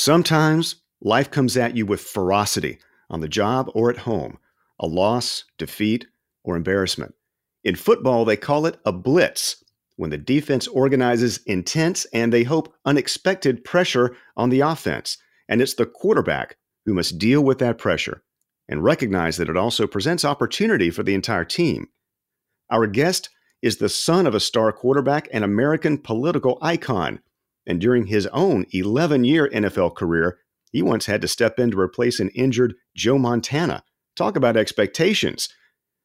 Sometimes life comes at you with ferocity on the job or at home, a loss, defeat, or embarrassment. In football, they call it a blitz when the defense organizes intense and they hope unexpected pressure on the offense. And it's the quarterback who must deal with that pressure and recognize that it also presents opportunity for the entire team. Our guest is the son of a star quarterback and American political icon. And during his own 11 year NFL career, he once had to step in to replace an injured Joe Montana. Talk about expectations.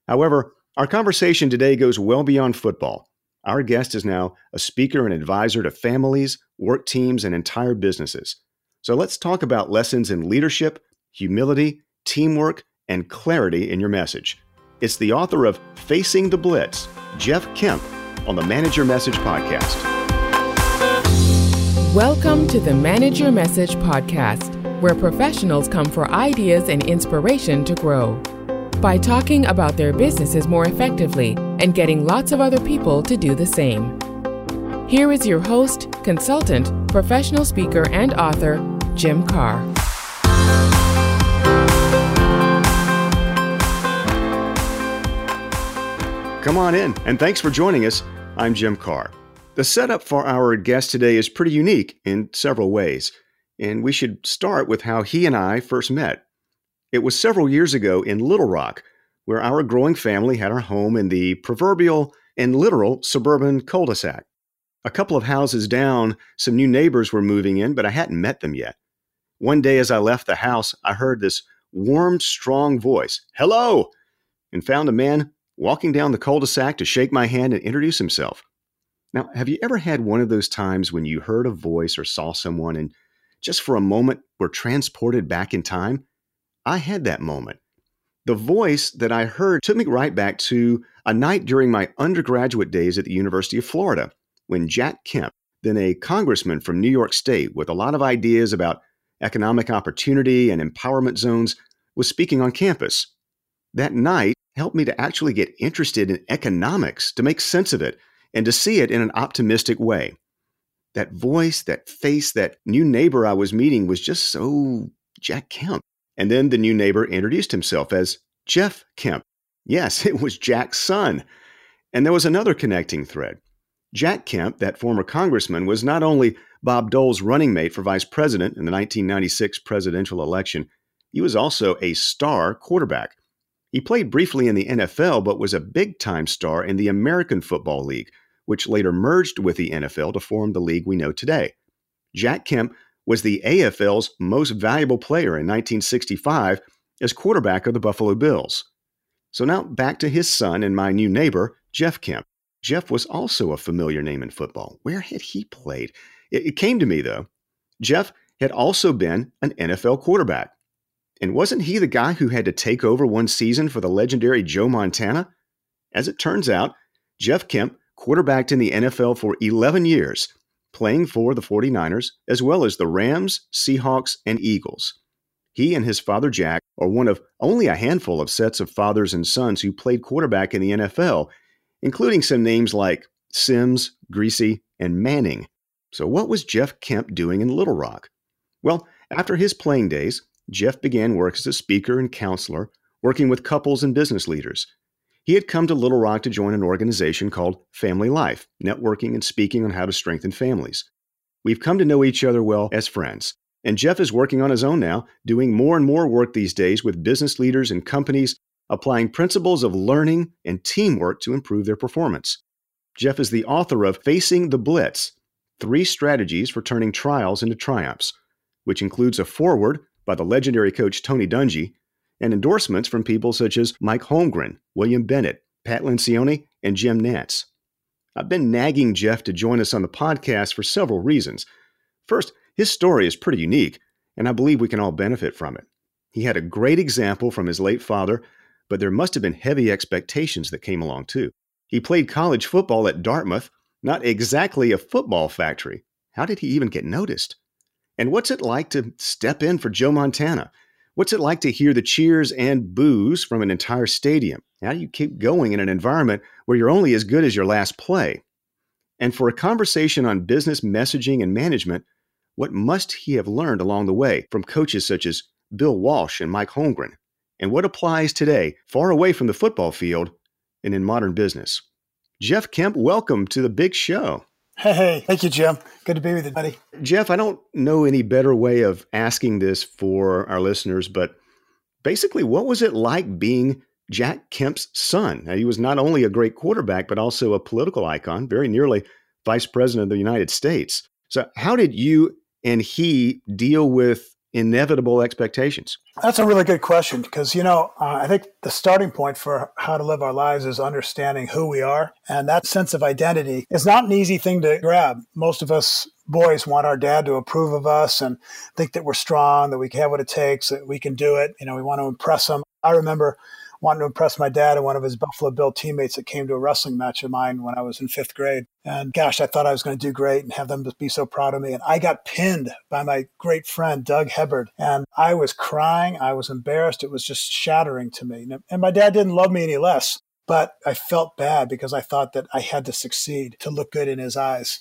However, our conversation today goes well beyond football. Our guest is now a speaker and advisor to families, work teams, and entire businesses. So let's talk about lessons in leadership, humility, teamwork, and clarity in your message. It's the author of Facing the Blitz, Jeff Kemp, on the Manage Your Message Podcast. Welcome to the Manage Your Message Podcast, where professionals come for ideas and inspiration to grow by talking about their businesses more effectively and getting lots of other people to do the same. Here is your host, consultant, professional speaker, and author, Jim Carr. Come on in, and thanks for joining us. I'm Jim Carr. The setup for our guest today is pretty unique in several ways, and we should start with how he and I first met. It was several years ago in Little Rock, where our growing family had our home in the proverbial and literal suburban cul de sac. A couple of houses down, some new neighbors were moving in, but I hadn't met them yet. One day as I left the house, I heard this warm, strong voice, Hello! and found a man walking down the cul de sac to shake my hand and introduce himself. Now, have you ever had one of those times when you heard a voice or saw someone and just for a moment were transported back in time? I had that moment. The voice that I heard took me right back to a night during my undergraduate days at the University of Florida when Jack Kemp, then a congressman from New York State with a lot of ideas about economic opportunity and empowerment zones, was speaking on campus. That night helped me to actually get interested in economics, to make sense of it, and to see it in an optimistic way. That voice, that face, that new neighbor I was meeting was just so Jack Kemp. And then the new neighbor introduced himself as Jeff Kemp. Yes, it was Jack's son. And there was another connecting thread. Jack Kemp, that former congressman, was not only Bob Dole's running mate for vice president in the 1996 presidential election, he was also a star quarterback. He played briefly in the NFL, but was a big time star in the American Football League, which later merged with the NFL to form the league we know today. Jack Kemp was the AFL's most valuable player in 1965 as quarterback of the Buffalo Bills. So now back to his son and my new neighbor, Jeff Kemp. Jeff was also a familiar name in football. Where had he played? It, it came to me, though. Jeff had also been an NFL quarterback. And wasn't he the guy who had to take over one season for the legendary Joe Montana? As it turns out, Jeff Kemp quarterbacked in the NFL for 11 years playing for the 49ers, as well as the Rams, Seahawks, and Eagles. He and his father Jack are one of only a handful of sets of fathers and sons who played quarterback in the NFL, including some names like Simms, Griese, and Manning. So, what was Jeff Kemp doing in Little Rock? Well, after his playing days, Jeff began work as a speaker and counselor, working with couples and business leaders. He had come to Little Rock to join an organization called Family Life, networking and speaking on how to strengthen families. We've come to know each other well as friends, and Jeff is working on his own now, doing more and more work these days with business leaders and companies, applying principles of learning and teamwork to improve their performance. Jeff is the author of Facing the Blitz Three Strategies for Turning Trials into Triumphs, which includes a foreword by the legendary coach Tony Dungy and endorsements from people such as Mike Holmgren, William Bennett, Pat Lencioni, and Jim Nantz. I've been nagging Jeff to join us on the podcast for several reasons. First, his story is pretty unique, and I believe we can all benefit from it. He had a great example from his late father, but there must have been heavy expectations that came along too. He played college football at Dartmouth, not exactly a football factory. How did he even get noticed? And what's it like to step in for Joe Montana? What's it like to hear the cheers and boos from an entire stadium? How do you keep going in an environment where you're only as good as your last play? And for a conversation on business messaging and management, what must he have learned along the way from coaches such as Bill Walsh and Mike Holmgren? And what applies today, far away from the football field and in modern business? Jeff Kemp, welcome to the big show. Hey, thank you, Jim. Good to be with you, buddy. Jeff, I don't know any better way of asking this for our listeners, but basically, what was it like being Jack Kemp's son? Now, he was not only a great quarterback, but also a political icon, very nearly vice president of the United States. So, how did you and he deal with inevitable expectations? That's a really good question because, you know, uh, I think the starting point for how to live our lives is understanding who we are. And that sense of identity is not an easy thing to grab. Most of us boys want our dad to approve of us and think that we're strong, that we have what it takes, that we can do it. You know, we want to impress them. I remember wanting to impress my dad and one of his Buffalo Bill teammates that came to a wrestling match of mine when I was in fifth grade. And gosh, I thought I was going to do great and have them be so proud of me. And I got pinned by my great friend, Doug Hebbard. And I was crying. I was embarrassed. It was just shattering to me. And my dad didn't love me any less, but I felt bad because I thought that I had to succeed to look good in his eyes.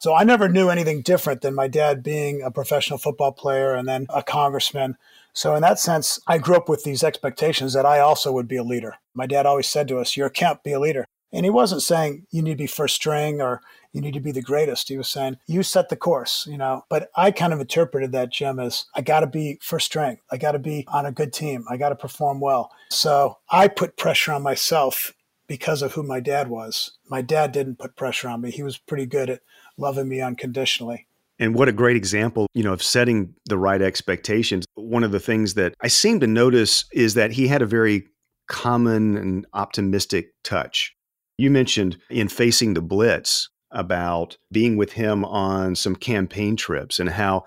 So I never knew anything different than my dad being a professional football player and then a congressman so, in that sense, I grew up with these expectations that I also would be a leader. My dad always said to us, You're a Kemp, be a leader. And he wasn't saying you need to be first string or you need to be the greatest. He was saying, you set the course, you know. But I kind of interpreted that, Jim, as I got to be first string. I got to be on a good team. I got to perform well. So I put pressure on myself because of who my dad was. My dad didn't put pressure on me. He was pretty good at loving me unconditionally. And what a great example, you know, of setting the right expectations. One of the things that I seem to notice is that he had a very common and optimistic touch. You mentioned in Facing the Blitz about being with him on some campaign trips and how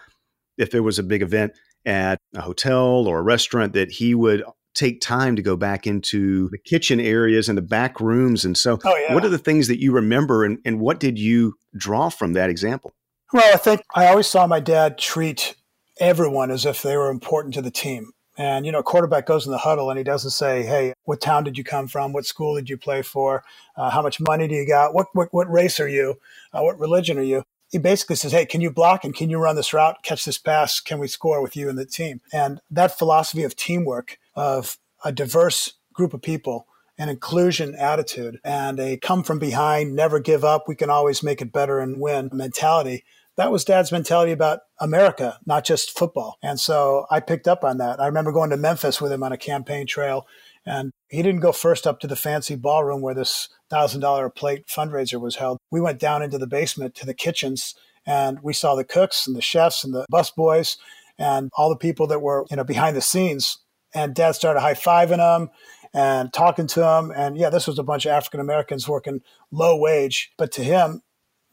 if there was a big event at a hotel or a restaurant that he would take time to go back into the kitchen areas and the back rooms and so oh, yeah. what are the things that you remember and, and what did you draw from that example well, I think I always saw my dad treat everyone as if they were important to the team. And, you know, quarterback goes in the huddle and he doesn't say, Hey, what town did you come from? What school did you play for? Uh, how much money do you got? What, what, what race are you? Uh, what religion are you? He basically says, Hey, can you block and can you run this route, catch this pass? Can we score with you and the team? And that philosophy of teamwork, of a diverse group of people, an inclusion attitude, and a come from behind, never give up, we can always make it better and win mentality that was dad's mentality about America, not just football. And so I picked up on that. I remember going to Memphis with him on a campaign trail, and he didn't go first up to the fancy ballroom where this $1,000 plate fundraiser was held. We went down into the basement to the kitchens, and we saw the cooks and the chefs and the busboys and all the people that were, you know, behind the scenes. And dad started high fiving them and talking to them. And yeah, this was a bunch of African Americans working low wage. But to him,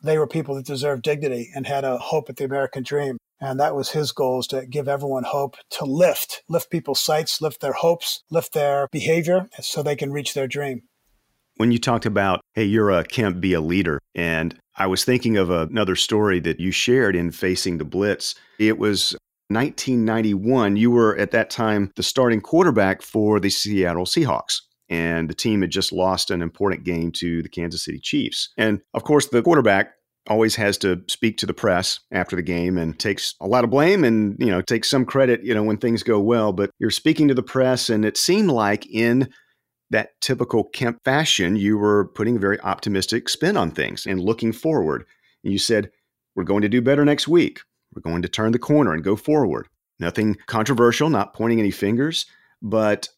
they were people that deserved dignity and had a hope at the American dream. And that was his goal is to give everyone hope to lift, lift people's sights, lift their hopes, lift their behavior so they can reach their dream. When you talked about, hey, you're a Kemp, be a leader. And I was thinking of another story that you shared in Facing the Blitz. It was 1991. You were at that time the starting quarterback for the Seattle Seahawks and the team had just lost an important game to the Kansas City Chiefs. And of course, the quarterback always has to speak to the press after the game and takes a lot of blame and you know takes some credit you know when things go well. But you're speaking to the press and it seemed like in that typical Kemp fashion you were putting a very optimistic spin on things and looking forward. And you said we're going to do better next week. We're going to turn the corner and go forward. Nothing controversial not pointing any fingers but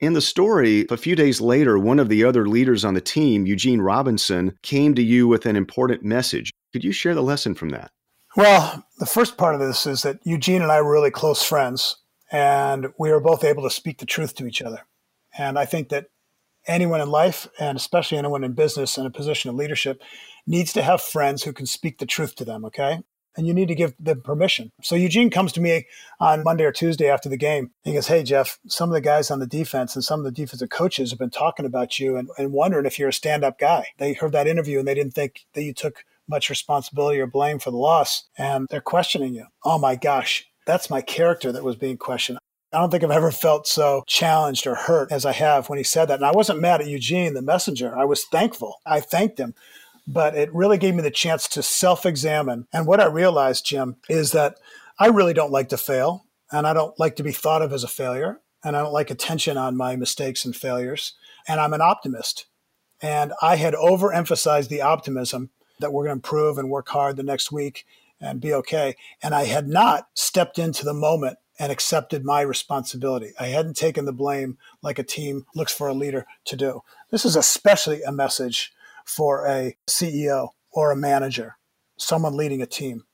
in the story, a few days later, one of the other leaders on the team, Eugene Robinson, came to you with an important message. Could you share the lesson from that? Well, the first part of this is that Eugene and I were really close friends, and we were both able to speak the truth to each other. And I think that anyone in life, and especially anyone in business and a position of leadership, needs to have friends who can speak the truth to them, okay? And you need to give them permission. So Eugene comes to me on Monday or Tuesday after the game. He goes, Hey, Jeff, some of the guys on the defense and some of the defensive coaches have been talking about you and, and wondering if you're a stand up guy. They heard that interview and they didn't think that you took much responsibility or blame for the loss. And they're questioning you. Oh my gosh, that's my character that was being questioned. I don't think I've ever felt so challenged or hurt as I have when he said that. And I wasn't mad at Eugene, the messenger. I was thankful. I thanked him but it really gave me the chance to self examine. And what I realized, Jim, is that I really don't like to fail and I don't like to be thought of as a failure and I don't like attention on my mistakes and failures. And I'm an optimist. And I had overemphasized the optimism that we're going to improve and work hard the next week and be okay. And I had not stepped into the moment and accepted my responsibility. I hadn't taken the blame like a team looks for a leader to do. This is especially a message for a CEO or a manager, someone leading a team.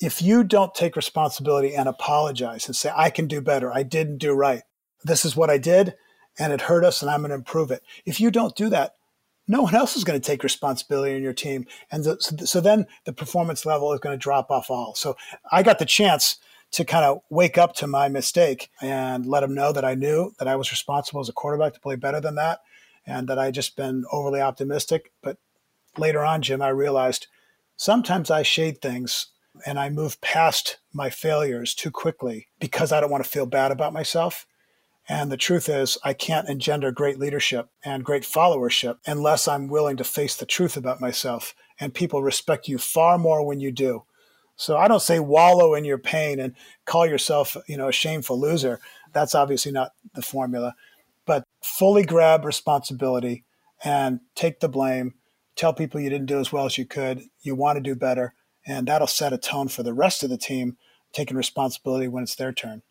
If you don't take responsibility and apologize and say, I can do better, I didn't do right, this is what I did, and it hurt us, and I'm going to improve it. If you don't do that, no one else is going to take responsibility in your team. And the, so, so then the performance level is going to drop off all. So I got the chance to kind of wake up to my mistake and let them know that I knew that I was responsible as a quarterback to play better than that and that I just been overly optimistic. But later on, Jim, I realized sometimes I shade things and I move past my failures too quickly because I don't want to feel bad about myself. And the truth is, I can't engender great leadership and great followership unless I'm willing to face the truth about myself. And people respect you far more when you do. So I don't say wallow in your pain and call yourself, you know, a shameful loser. That's obviously not the formula. Fully grab responsibility and take the blame. Tell people you didn't do as well as you could. You want to do better. And that'll set a tone for the rest of the team taking responsibility when it's their turn.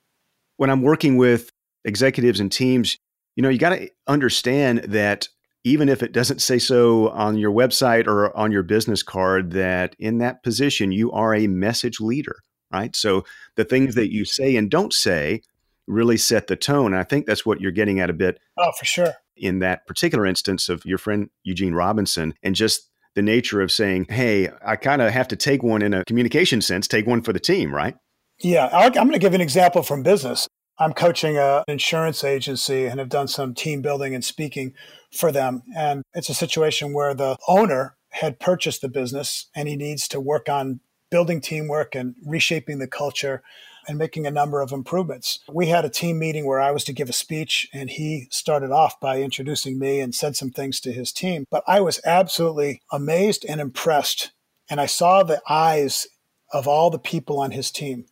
When I'm working with executives and teams, you know, you got to understand that even if it doesn't say so on your website or on your business card, that in that position, you are a message leader, right? So the things that you say and don't say really set the tone. And I think that's what you're getting at a bit. Oh, for sure. In that particular instance of your friend Eugene Robinson and just the nature of saying, hey, I kind of have to take one in a communication sense, take one for the team, right? Yeah. I'm going to give an example from business. I'm coaching an insurance agency and have done some team building and speaking for them. And it's a situation where the owner had purchased the business and he needs to work on building teamwork and reshaping the culture and making a number of improvements. We had a team meeting where I was to give a speech, and he started off by introducing me and said some things to his team. But I was absolutely amazed and impressed. And I saw the eyes of all the people on his team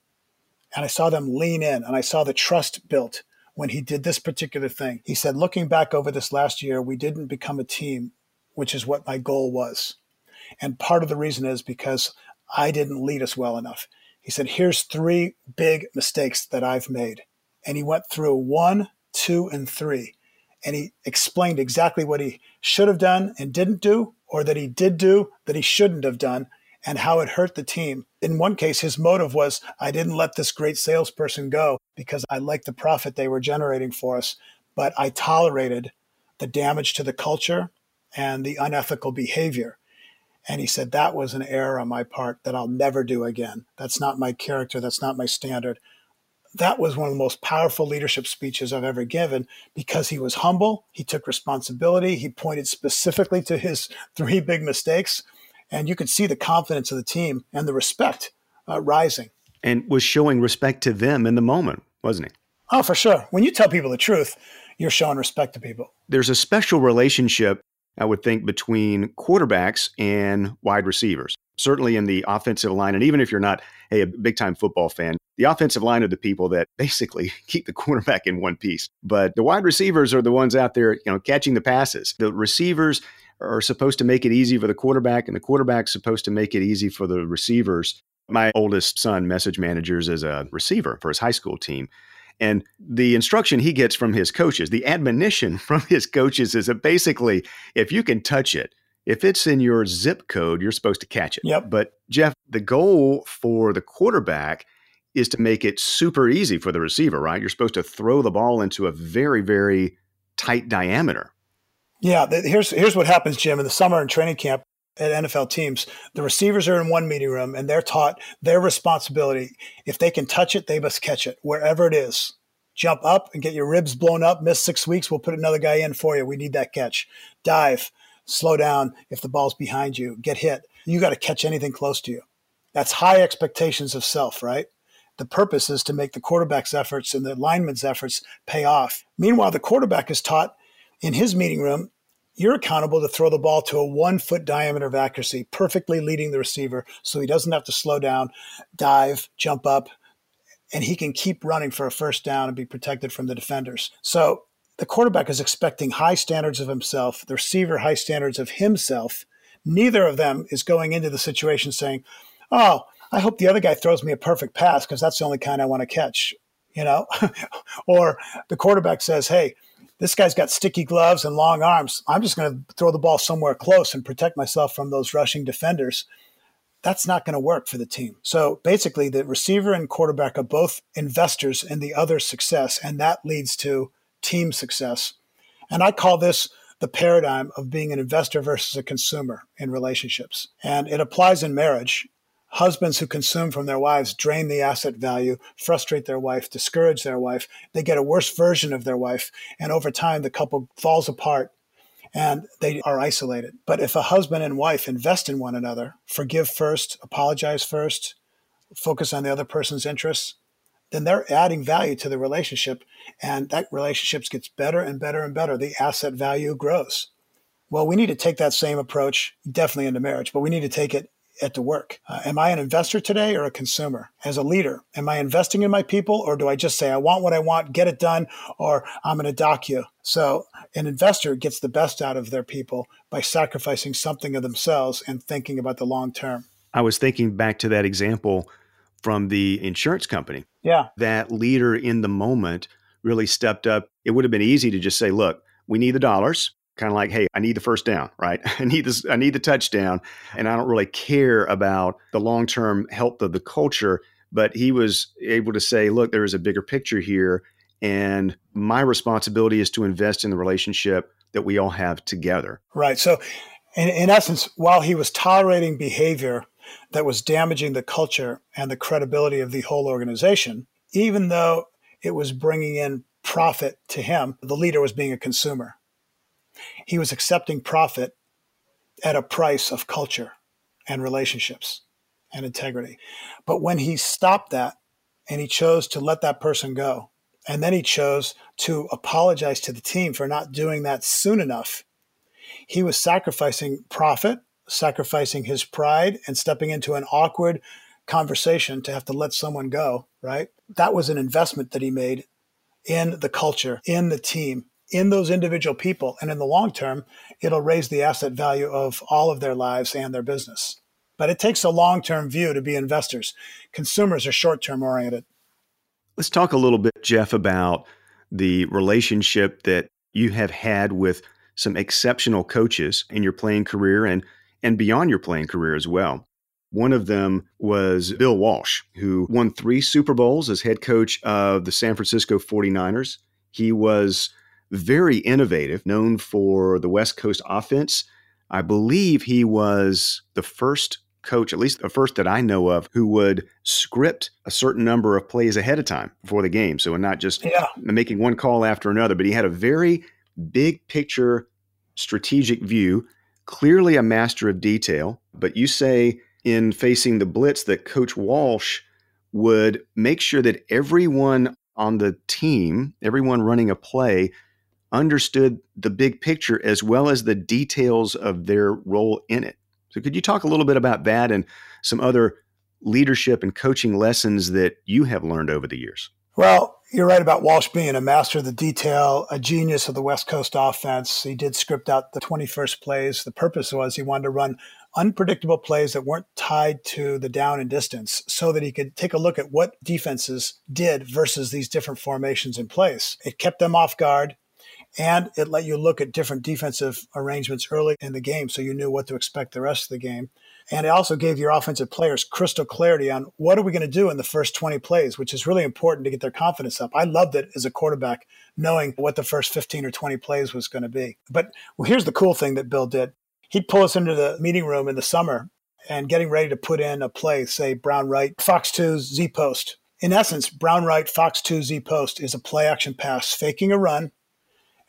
and I saw them lean in and I saw the trust built when he did this particular thing. He said, looking back over this last year, we didn't become a team, which is what my goal was. And part of the reason is because I didn't lead us well enough. He said, here's three big mistakes that I've made. And he went through one, two, and three. And he explained exactly what he should have done and didn't do, or that he did do that he shouldn't have done and how it hurt the team. In one case, his motive was I didn't let this great salesperson go because I liked the profit they were generating for us, but I tolerated the damage to the culture and the unethical behavior. And he said, That was an error on my part that I'll never do again. That's not my character. That's not my standard. That was one of the most powerful leadership speeches I've ever given because he was humble. He took responsibility. He pointed specifically to his three big mistakes and you could see the confidence of the team and the respect uh, rising. And was showing respect to them in the moment, wasn't he? Oh, for sure. When you tell people the truth, you're showing respect to people. There's a special relationship, I would think, between quarterbacks and wide receivers. Certainly in the offensive line, and even if you're not hey, a big time football fan, the offensive line are the people that basically keep the quarterback in one piece. But the wide receivers are the ones out there, you know, catching the passes. The receivers are supposed to make it easy for the quarterback, and the quarterback's supposed to make it easy for the receivers. My oldest son message managers as a receiver for his high school team. And the instruction he gets from his coaches, the admonition from his coaches is that basically, if you can touch it, if it's in your zip code, you're supposed to catch it. Yep. But Jeff, the goal for the quarterback is to make it super easy for the receiver, right? You're supposed to throw the ball into a very, very tight diameter. Yeah, here's here's what happens, Jim. In the summer and training camp at NFL teams, the receivers are in one meeting room and they're taught their responsibility. If they can touch it, they must catch it wherever it is. Jump up and get your ribs blown up. Miss six weeks, we'll put another guy in for you. We need that catch. Dive, slow down if the ball's behind you. Get hit. You got to catch anything close to you. That's high expectations of self, right? The purpose is to make the quarterback's efforts and the lineman's efforts pay off. Meanwhile, the quarterback is taught in his meeting room, you're accountable to throw the ball to a one foot diameter of accuracy, perfectly leading the receiver so he doesn't have to slow down, dive, jump up, and he can keep running for a first down and be protected from the defenders. So the quarterback is expecting high standards of himself, the receiver high standards of himself. Neither of them is going into the situation saying, "Oh, I hope the other guy throws me a perfect pass because that's the only kind I want to catch." You know, or the quarterback says, "Hey, this guy's got sticky gloves and long arms. I'm just going to throw the ball somewhere close and protect myself from those rushing defenders." That's not going to work for the team. So basically, the receiver and quarterback are both investors in the other's success, and that leads to team success. And I call this the paradigm of being an investor versus a consumer in relationships. And it applies in marriage. Husbands who consume from their wives drain the asset value, frustrate their wife, discourage their wife. They get a worse version of their wife. And over time, the couple falls apart and they are isolated. But if a husband and wife invest in one another, forgive first, apologize first, focus on the other person's interests, then they're adding value to the relationship and that relationship gets better and better and better. The asset value grows. Well, we need to take that same approach definitely into marriage, but we need to take it at the work. Uh, am I an investor today or a consumer? As a leader, am I investing in my people or do I just say, I want what I want, get it done, or I'm going to dock you? So an investor gets the best out of their people by sacrificing something of themselves and thinking about the long term. I was thinking back to that example from the insurance company. Yeah. That leader in the moment really stepped up. It would have been easy to just say, look, we need the dollars. Kind of like, hey, I need the first down, right? I need this, I need the touchdown. And I don't really care about the long-term health of the culture. But he was able to say, look, there is a bigger picture here. And my responsibility is to invest in the relationship that we all have together. Right. So in, in essence, while he was tolerating behavior that was damaging the culture and the credibility of the whole organization, even though it was bringing in profit to him. The leader was being a consumer. He was accepting profit at a price of culture and relationships and integrity. But when he stopped that and he chose to let that person go, and then he chose to apologize to the team for not doing that soon enough, he was sacrificing profit, sacrificing his pride, and stepping into an awkward conversation to have to let someone go, right? That was an investment that he made in the culture, in the team, in those individual people. And in the long term, it'll raise the asset value of all of their lives and their business. But it takes a long term view to be investors. Consumers are short term oriented. Let's talk a little bit, Jeff, about the relationship that you have had with some exceptional coaches in your playing career and, and beyond your playing career as well. One of them was Bill Walsh, who won three Super Bowls as head coach of the San Francisco 49ers. He was very innovative, known for the West Coast offense. I believe he was the first coach, at least the first that I know of, who would script a certain number of plays ahead of time before the game. So, not just yeah. making one call after another, but he had a very big picture strategic view, clearly a master of detail. But you say in facing the blitz that Coach Walsh would make sure that everyone on the team, everyone running a play, understood the big picture as well as the details of their role in it. So, could you talk a little bit about that and some other leadership and coaching lessons that you have learned over the years? Well, you're right about Walsh being a master of the detail, a genius of the West Coast offense. He did script out the 21st plays. The purpose was he wanted to run unpredictable plays that weren't tied to the down and distance so that he could take a look at what defenses did versus these different formations in place. It kept them off guard and it let you look at different defensive arrangements early in the game so you knew what to expect the rest of the game. And it also gave your offensive players crystal clarity on what are we going to do in the first 20 plays, which is really important to get their confidence up. I loved it as a quarterback, knowing what the first 15 or 20 plays was going to be. But well, here's the cool thing that Bill did he'd pull us into the meeting room in the summer and getting ready to put in a play, say Brown Right, Fox 2 Z Post. In essence, Brown Right, Fox 2 Z Post is a play action pass, faking a run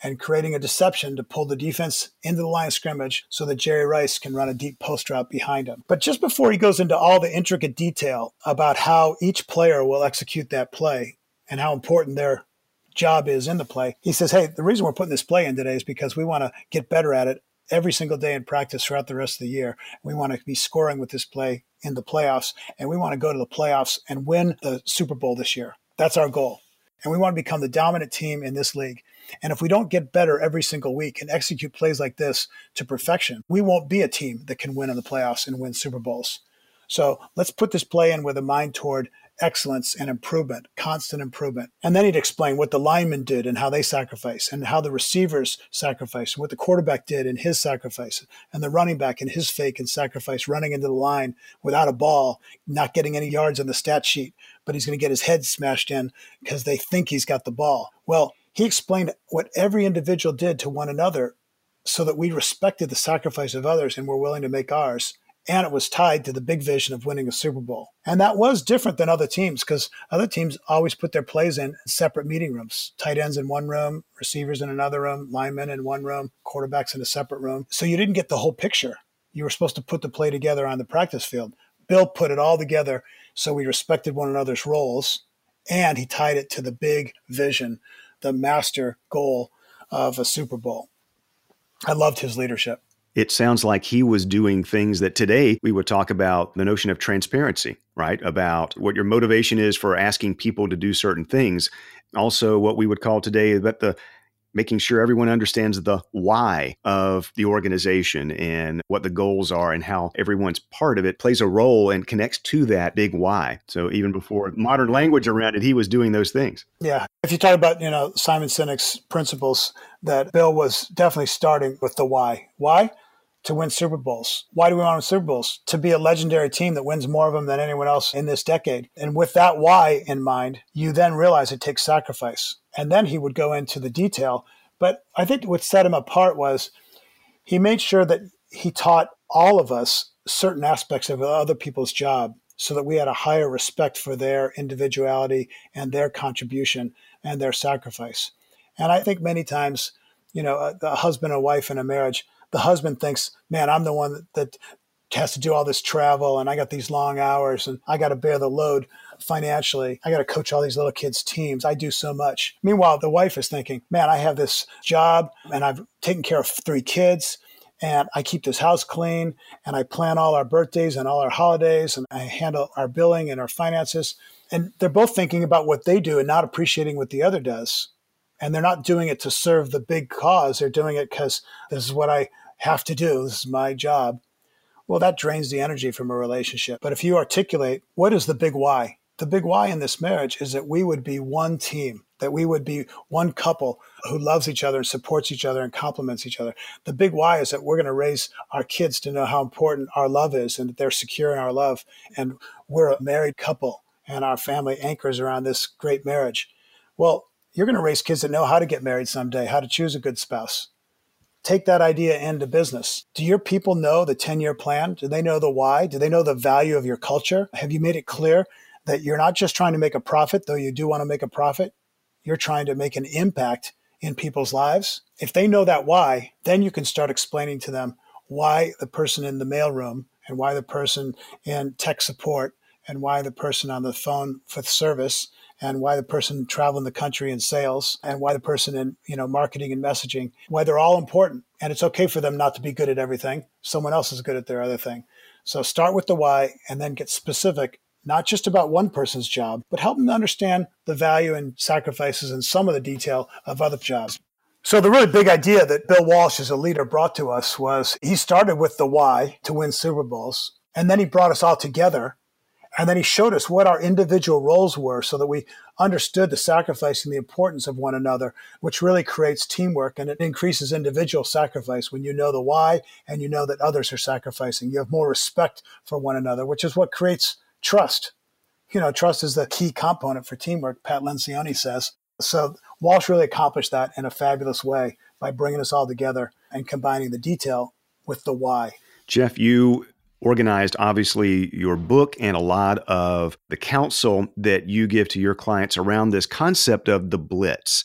and creating a deception to pull the defense into the line of scrimmage so that Jerry Rice can run a deep post route behind him. But just before he goes into all the intricate detail about how each player will execute that play and how important their job is in the play. He says, Hey, the reason we're putting this play in today is because we want to get better at it every single day in practice throughout the rest of the year. We want to be scoring with this play in the playoffs, and we want to go to the playoffs and win the Super Bowl this year. That's our goal. And we want to become the dominant team in this league. And if we don't get better every single week and execute plays like this to perfection, we won't be a team that can win in the playoffs and win Super Bowls. So let's put this play in with a mind toward excellence and improvement, constant improvement. And then he'd explain what the linemen did and how they sacrificed, and how the receivers sacrificed, and what the quarterback did in his sacrifice, and the running back in his fake and sacrifice, running into the line without a ball, not getting any yards on the stat sheet, but he's going to get his head smashed in because they think he's got the ball. Well, he explained what every individual did to one another so that we respected the sacrifice of others and were willing to make ours and it was tied to the big vision of winning a Super Bowl. And that was different than other teams because other teams always put their plays in separate meeting rooms tight ends in one room, receivers in another room, linemen in one room, quarterbacks in a separate room. So you didn't get the whole picture. You were supposed to put the play together on the practice field. Bill put it all together so we respected one another's roles and he tied it to the big vision, the master goal of a Super Bowl. I loved his leadership it sounds like he was doing things that today we would talk about the notion of transparency, right? About what your motivation is for asking people to do certain things. Also, what we would call today that the making sure everyone understands the why of the organization and what the goals are and how everyone's part of it plays a role and connects to that big why. So even before modern language around it, he was doing those things. Yeah. If you talk about, you know, Simon Sinek's principles, that Bill was definitely starting with the why. Why? to win Super Bowls. Why do we want to win Super Bowls? To be a legendary team that wins more of them than anyone else in this decade. And with that why in mind, you then realize it takes sacrifice. And then he would go into the detail. But I think what set him apart was he made sure that he taught all of us certain aspects of other people's job so that we had a higher respect for their individuality and their contribution and their sacrifice. And I think many times, you know, uh, a, a husband and wife in a marriage, the husband thinks, man, I'm the one that, that has to do all this travel and I got these long hours and I got to bear the load financially. I got to coach all these little kids' teams. I do so much. Meanwhile, the wife is thinking, man, I have this job and I've taken care of three kids and I keep this house clean and I plan all our birthdays and all our holidays and I handle our billing and our finances. And they're both thinking about what they do and not appreciating what the other does. And they're not doing it to serve the big cause. They're doing it because this is what I have to do. This is my job. Well, that drains the energy from a relationship. But if you articulate what is the big why, the big why in this marriage is that we would be one team, that we would be one couple who loves each other and supports each other and complements each other. The big why is that we're going to raise our kids to know how important our love is and that they're secure in our love. And we're a married couple and our family anchors around this great marriage. Well, you're going to raise kids that know how to get married someday, how to choose a good spouse take that idea into business. Do your people know the 10 year plan? Do they know the why? Do they know the value of your culture? Have you made it clear that you're not just trying to make a profit, though you do want to make a profit? You're trying to make an impact in people's lives. If they know that why, then you can start explaining to them why the person in the mailroom and why the person in tech support and why the person on the phone for service and why the person traveling the country in sales and why the person in you know marketing and messaging why they're all important and it's okay for them not to be good at everything someone else is good at their other thing so start with the why and then get specific not just about one person's job but help them to understand the value and sacrifices and some of the detail of other jobs so the really big idea that bill walsh as a leader brought to us was he started with the why to win super bowls and then he brought us all together and then he showed us what our individual roles were so that we understood the sacrifice and the importance of one another, which really creates teamwork and it increases individual sacrifice when you know the why and you know that others are sacrificing. You have more respect for one another, which is what creates trust. You know, trust is the key component for teamwork, Pat Lencioni says. So Walsh really accomplished that in a fabulous way by bringing us all together and combining the detail with the why. Jeff, you organized, obviously, your book and a lot of the counsel that you give to your clients around this concept of the blitz.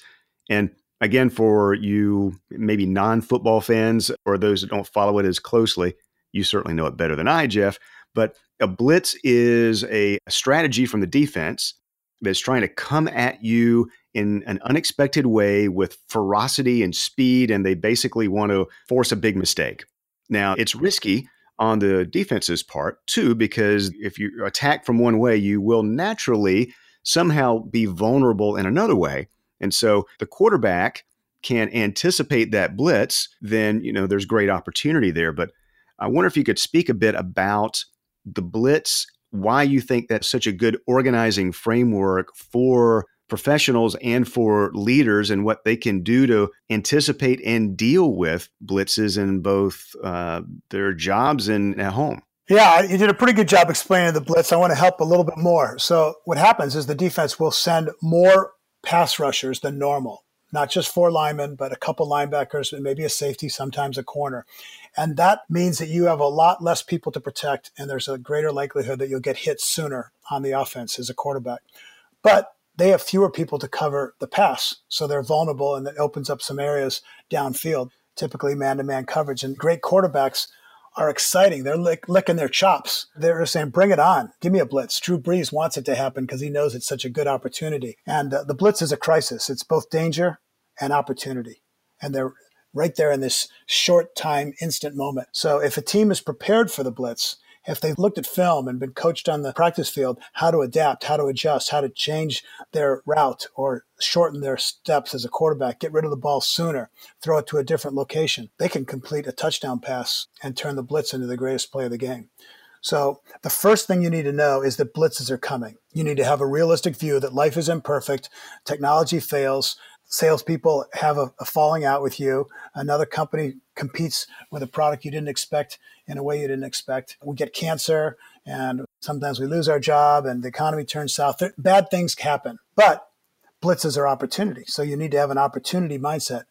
And again, for you, maybe non football fans or those that don't follow it as closely, you certainly know it better than I, Jeff. But a blitz is a strategy from the defense that's trying to come at you in an unexpected way with ferocity and speed, and they basically want to force a big mistake. Now, it's risky on the defense's part, too, because if you attack from one way, you will naturally somehow be vulnerable in another way. And so the quarterback can anticipate that blitz, then you know there's great opportunity there. But I wonder if you could speak a bit about the blitz, why you think that's such a good organizing framework for professionals and for leaders and what they can do to anticipate and deal with blitzes in both uh, their jobs and at home. Yeah, you did a pretty good job explaining the blitz. I want to help a little bit more. So, what happens is the defense will send more pass rushers than normal not just four linemen, but a couple linebackers and maybe a safety, sometimes a corner. And that means that you have a lot less people to protect, and there's a greater likelihood that you'll get hit sooner on the offense as a quarterback. But they have fewer people to cover the pass, so they're vulnerable, and it opens up some areas downfield, typically man to man coverage. And great quarterbacks are exciting. They're lick, licking their chops. They're saying, bring it on. Give me a blitz. Drew Brees wants it to happen because he knows it's such a good opportunity. And uh, the blitz is a crisis. It's both danger and opportunity. And they're right there in this short time, instant moment. So if a team is prepared for the blitz, if they've looked at film and been coached on the practice field, how to adapt, how to adjust, how to change their route or shorten their steps as a quarterback, get rid of the ball sooner, throw it to a different location, they can complete a touchdown pass and turn the blitz into the greatest play of the game. So the first thing you need to know is that blitzes are coming. You need to have a realistic view that life is imperfect, technology fails, salespeople have a, a, falling out with you. Another company competes with a product you didn't expect in a way you didn't expect. We get cancer and sometimes we lose our job and the economy turns south. Bad things happen, but blitzes are opportunities. So you need to have an opportunity mindset.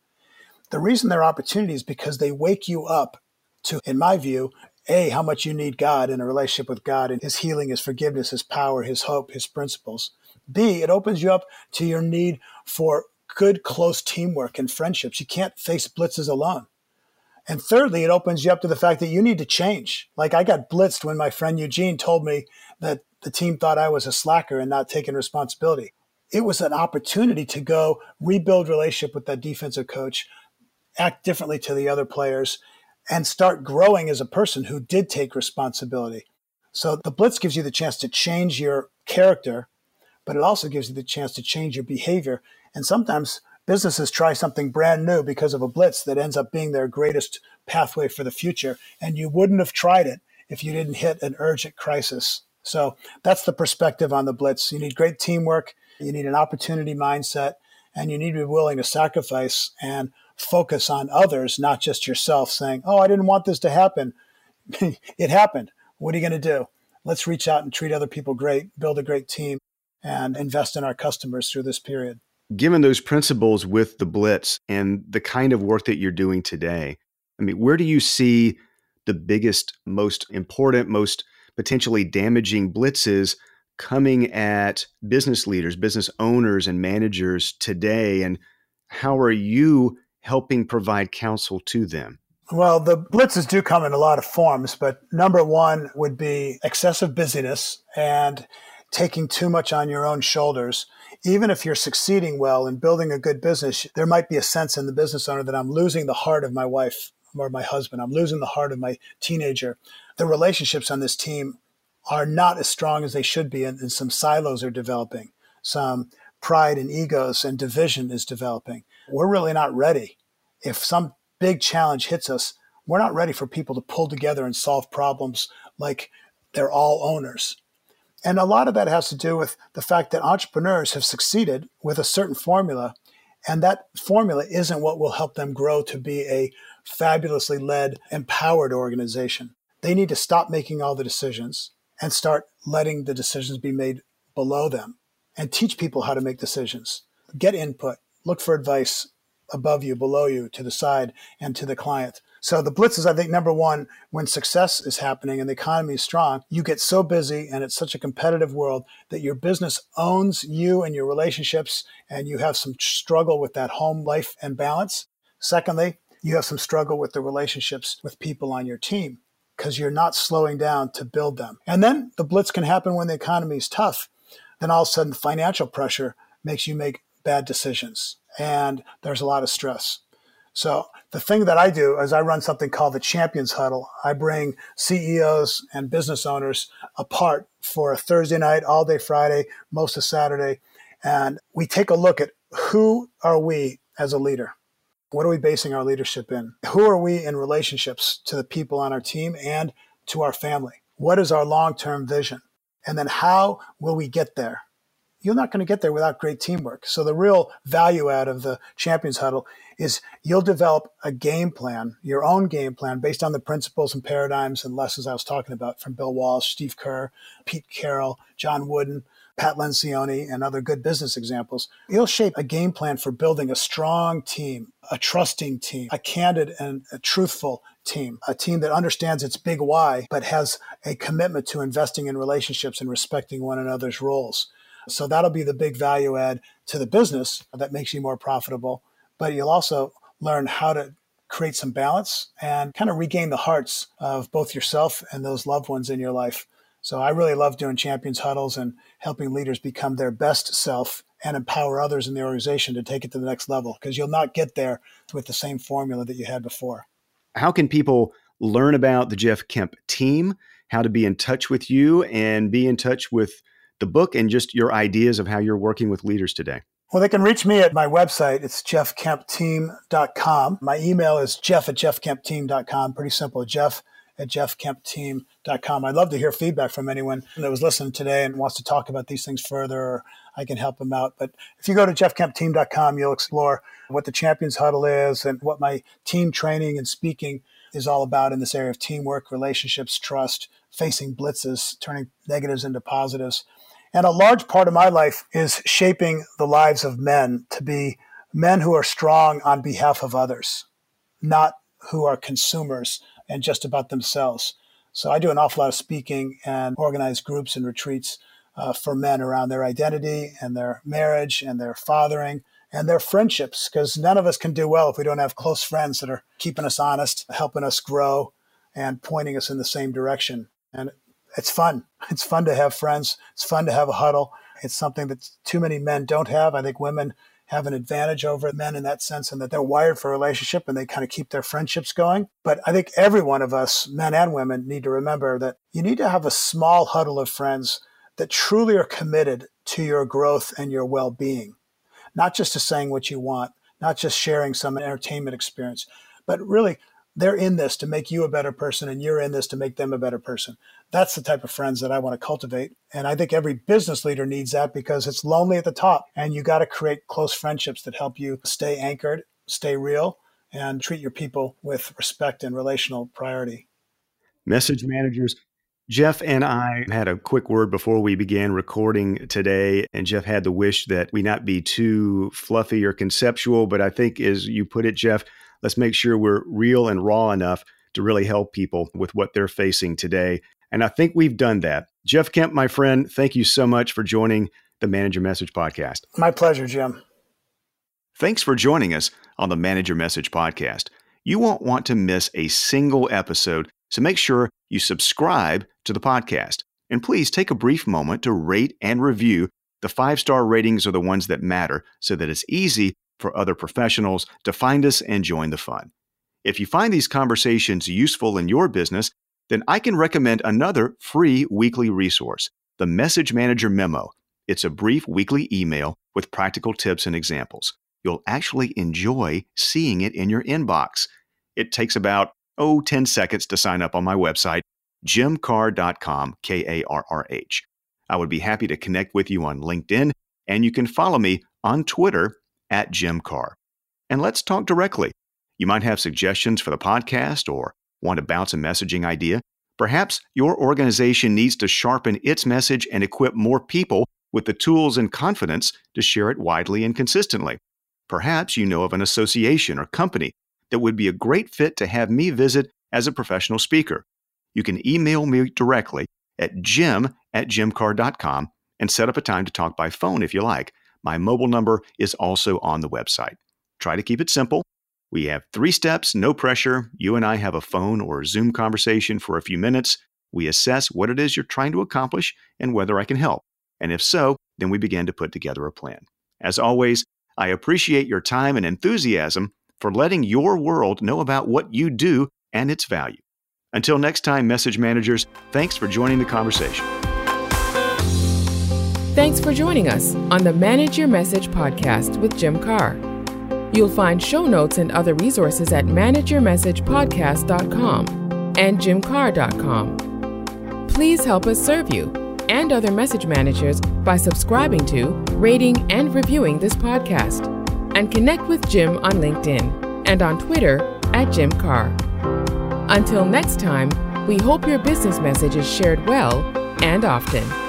The reason they're opportunities because they wake you up to, in my view, a, how much you need God in a relationship with God and His healing, His forgiveness, His power, His hope, His principles. B, it opens you up to your need for good, close teamwork and friendships. You can't face blitzes alone. And thirdly, it opens you up to the fact that you need to change. Like I got blitzed when my friend Eugene told me that the team thought I was a slacker and not taking responsibility. It was an opportunity to go rebuild relationship with that defensive coach, act differently to the other players, and start growing as a person who did take responsibility. So the blitz gives you the chance to change your character, but it also gives you the chance to change your behavior and sometimes businesses try something brand new because of a blitz that ends up being their greatest pathway for the future. And you wouldn't have tried it if you didn't hit an urgent crisis. So that's the perspective on the blitz. You need great teamwork, you need an opportunity mindset, and you need to be willing to sacrifice and focus on others, not just yourself, saying, Oh, I didn't want this to happen. it happened. What are you going to do? Let's reach out and treat other people great, build a great team, and invest in our customers through this period given those principles with the blitz and the kind of work that you're doing today i mean where do you see the biggest most important most potentially damaging blitzes coming at business leaders business owners and managers today? And how are you helping provide counsel to them? Well, the blitzes do come in a lot of forms, but number one would be excessive busyness and taking too much on your own shoulders even if you're succeeding well and building a good business, there might be a sense in the business owner that I'm losing the heart of my wife or my husband. I'm losing the heart of my teenager. The relationships on this team are not as strong as they should be, and, and some silos are developing. Some pride and egos and division is developing. We're really not ready. If some big challenge hits us, we're not ready for people to pull together and solve problems like they're all owners. And a lot of that has to do with the fact that entrepreneurs have succeeded with a certain formula, and that formula isn't what will help them grow to be a fabulously led, empowered organization. They need to stop making all the decisions and start letting the decisions be made below them and teach people how to make decisions. Get input, look for advice above you, below you, to the side, and to the client. So the blitz is, I think, number one, when success is happening and the economy is strong, you get so busy and it's such a competitive world that your business owns you and your relationships, and you have some struggle with that home life and balance. Secondly, you have some struggle with the relationships with people on your team because you're not slowing down to build them. And then the blitz can happen when the economy is tough. then all of a sudden financial pressure makes you make bad decisions. And there's a lot of stress. So the thing that I do is I run something called the Champions Huddle. I bring CEOs and business owners apart for a Thursday night, all day Friday, most of Saturday, and we take a look at who are we as a leader? What are we basing our leadership in? Who are we in relationships to the people on our team and to our family? What is our long-term vision? And then how will we get there? You're not going to get there without great teamwork. So the real value out of the Champions Huddle is you'll develop a game plan, your own game plan based on the principles and paradigms and lessons I was talking about from Bill Walsh, Steve Kerr, Pete Carroll, John Wooden, Pat Lencioni, and other good business examples. You'll shape a game plan for building a strong team, a trusting team, a candid and a truthful team, a team that understands its big why, but has a commitment to investing in relationships and respecting one another's roles. So that'll be the big value add to the business that makes you more profitable. But you'll also learn how to create some balance and kind of regain the hearts of both yourself and those loved ones in your life. So I really love doing champions huddles and helping leaders become their best self and empower others in the organization to take it to the next level because you'll not get there with the same formula that you had before. How can people learn about the Jeff Kemp team, how to be in touch with you and be in touch with the book and just your ideas of how you're working with leaders today? Well, they can reach me at my website. It's jeffkempteam.com. My email is jeff at jeffkempteam.com. Pretty simple. Jeff at jeffkempteam.com. I'd love to hear feedback from anyone that was listening today and wants to talk about these things further, or I can help them out. But if you go to jeffkempteam.com, you'll explore what the Champions Huddle is and what my team training and speaking is all about in this area of teamwork, relationships, trust, facing blitzes, turning negatives into positives. And a large part of my life is shaping the lives of men to be men who are strong on behalf of others, not who are consumers and just about themselves. So I do an awful lot of speaking and organize groups and retreats uh, for men around their identity and their marriage and their fathering and their friendships, because none of us can do well if we don't have close friends that are keeping us honest, helping us grow, and pointing us in the same direction. And it's fun. It's fun to have friends. It's fun to have a huddle. It's something that too many men don't have. I think women have an advantage over men in that sense and that they're wired for a relationship and they kind of keep their friendships going. But I think every one of us, men and women, need to remember that you need to have a small huddle of friends that truly are committed to your growth and your well being, not just to saying what you want, not just sharing some entertainment experience, but really they're in this to make you a better person and you're in this to make them a better person. That's the type of friends that I want to cultivate. And I think every business leader needs that because it's lonely at the top and you got to create close friendships that help you stay anchored, stay real, and treat your people with respect and relational priority. Message managers. Jeff and I had a quick word before we began recording today, and Jeff had the wish that we not be too fluffy or conceptual. But I think, as you put it, Jeff, Let's make sure we're real and raw enough to really help people with what they're facing today. And I think we've done that. Jeff Kemp, my friend, thank you so much for joining the Manage Your Message podcast. My pleasure, Jim. Thanks for joining us on the Manage Your Message podcast. You won't want to miss a single episode, so make sure you subscribe to the podcast. And please take a brief moment to rate and review. The five star ratings are the ones that matter so that it's easy for other professionals to find us and join the fun. If you find these conversations useful in your business, then I can recommend another free weekly resource, the Message Manager Memo. It's a brief weekly email with practical tips and examples. You'll actually enjoy seeing it in your inbox. It takes about, oh, 10 seconds to sign up on my website, jimkarrh.com, K A R R H. I would be happy to connect with you on LinkedIn, and you can follow me on Twitter at Jim Karrh. And let's talk directly. You might have suggestions for the podcast or want to bounce a messaging idea. Perhaps your organization needs to sharpen its message and equip more people with the tools and confidence to share it widely and consistently. Perhaps you know of an association or company that would be a great fit to have me visit as a professional speaker. You can email me directly at jim at jimkarrh.com and set up a time to talk by phone if you like. My mobile number is also on the website. Try to keep it simple. We have three steps, no pressure. You and I have a phone or Zoom conversation for a few minutes. We assess what it is you're trying to accomplish and whether I can help. And if so, Then we begin to put together a plan. As always, I appreciate your time and enthusiasm for letting your world know about what you do and its value. Until next time, message managers, thanks for joining the conversation. Thanks for joining us on the Manage Your Message podcast with Jim Karrh. You'll find show notes and other resources at manageyourmessagepodcast.com and jimkarrh.com. Please help us serve you and other message managers by subscribing to, rating, and reviewing this podcast. And connect with Jim on LinkedIn and on Twitter at Jim Karrh. Until next time, we hope your business message is shared well and often.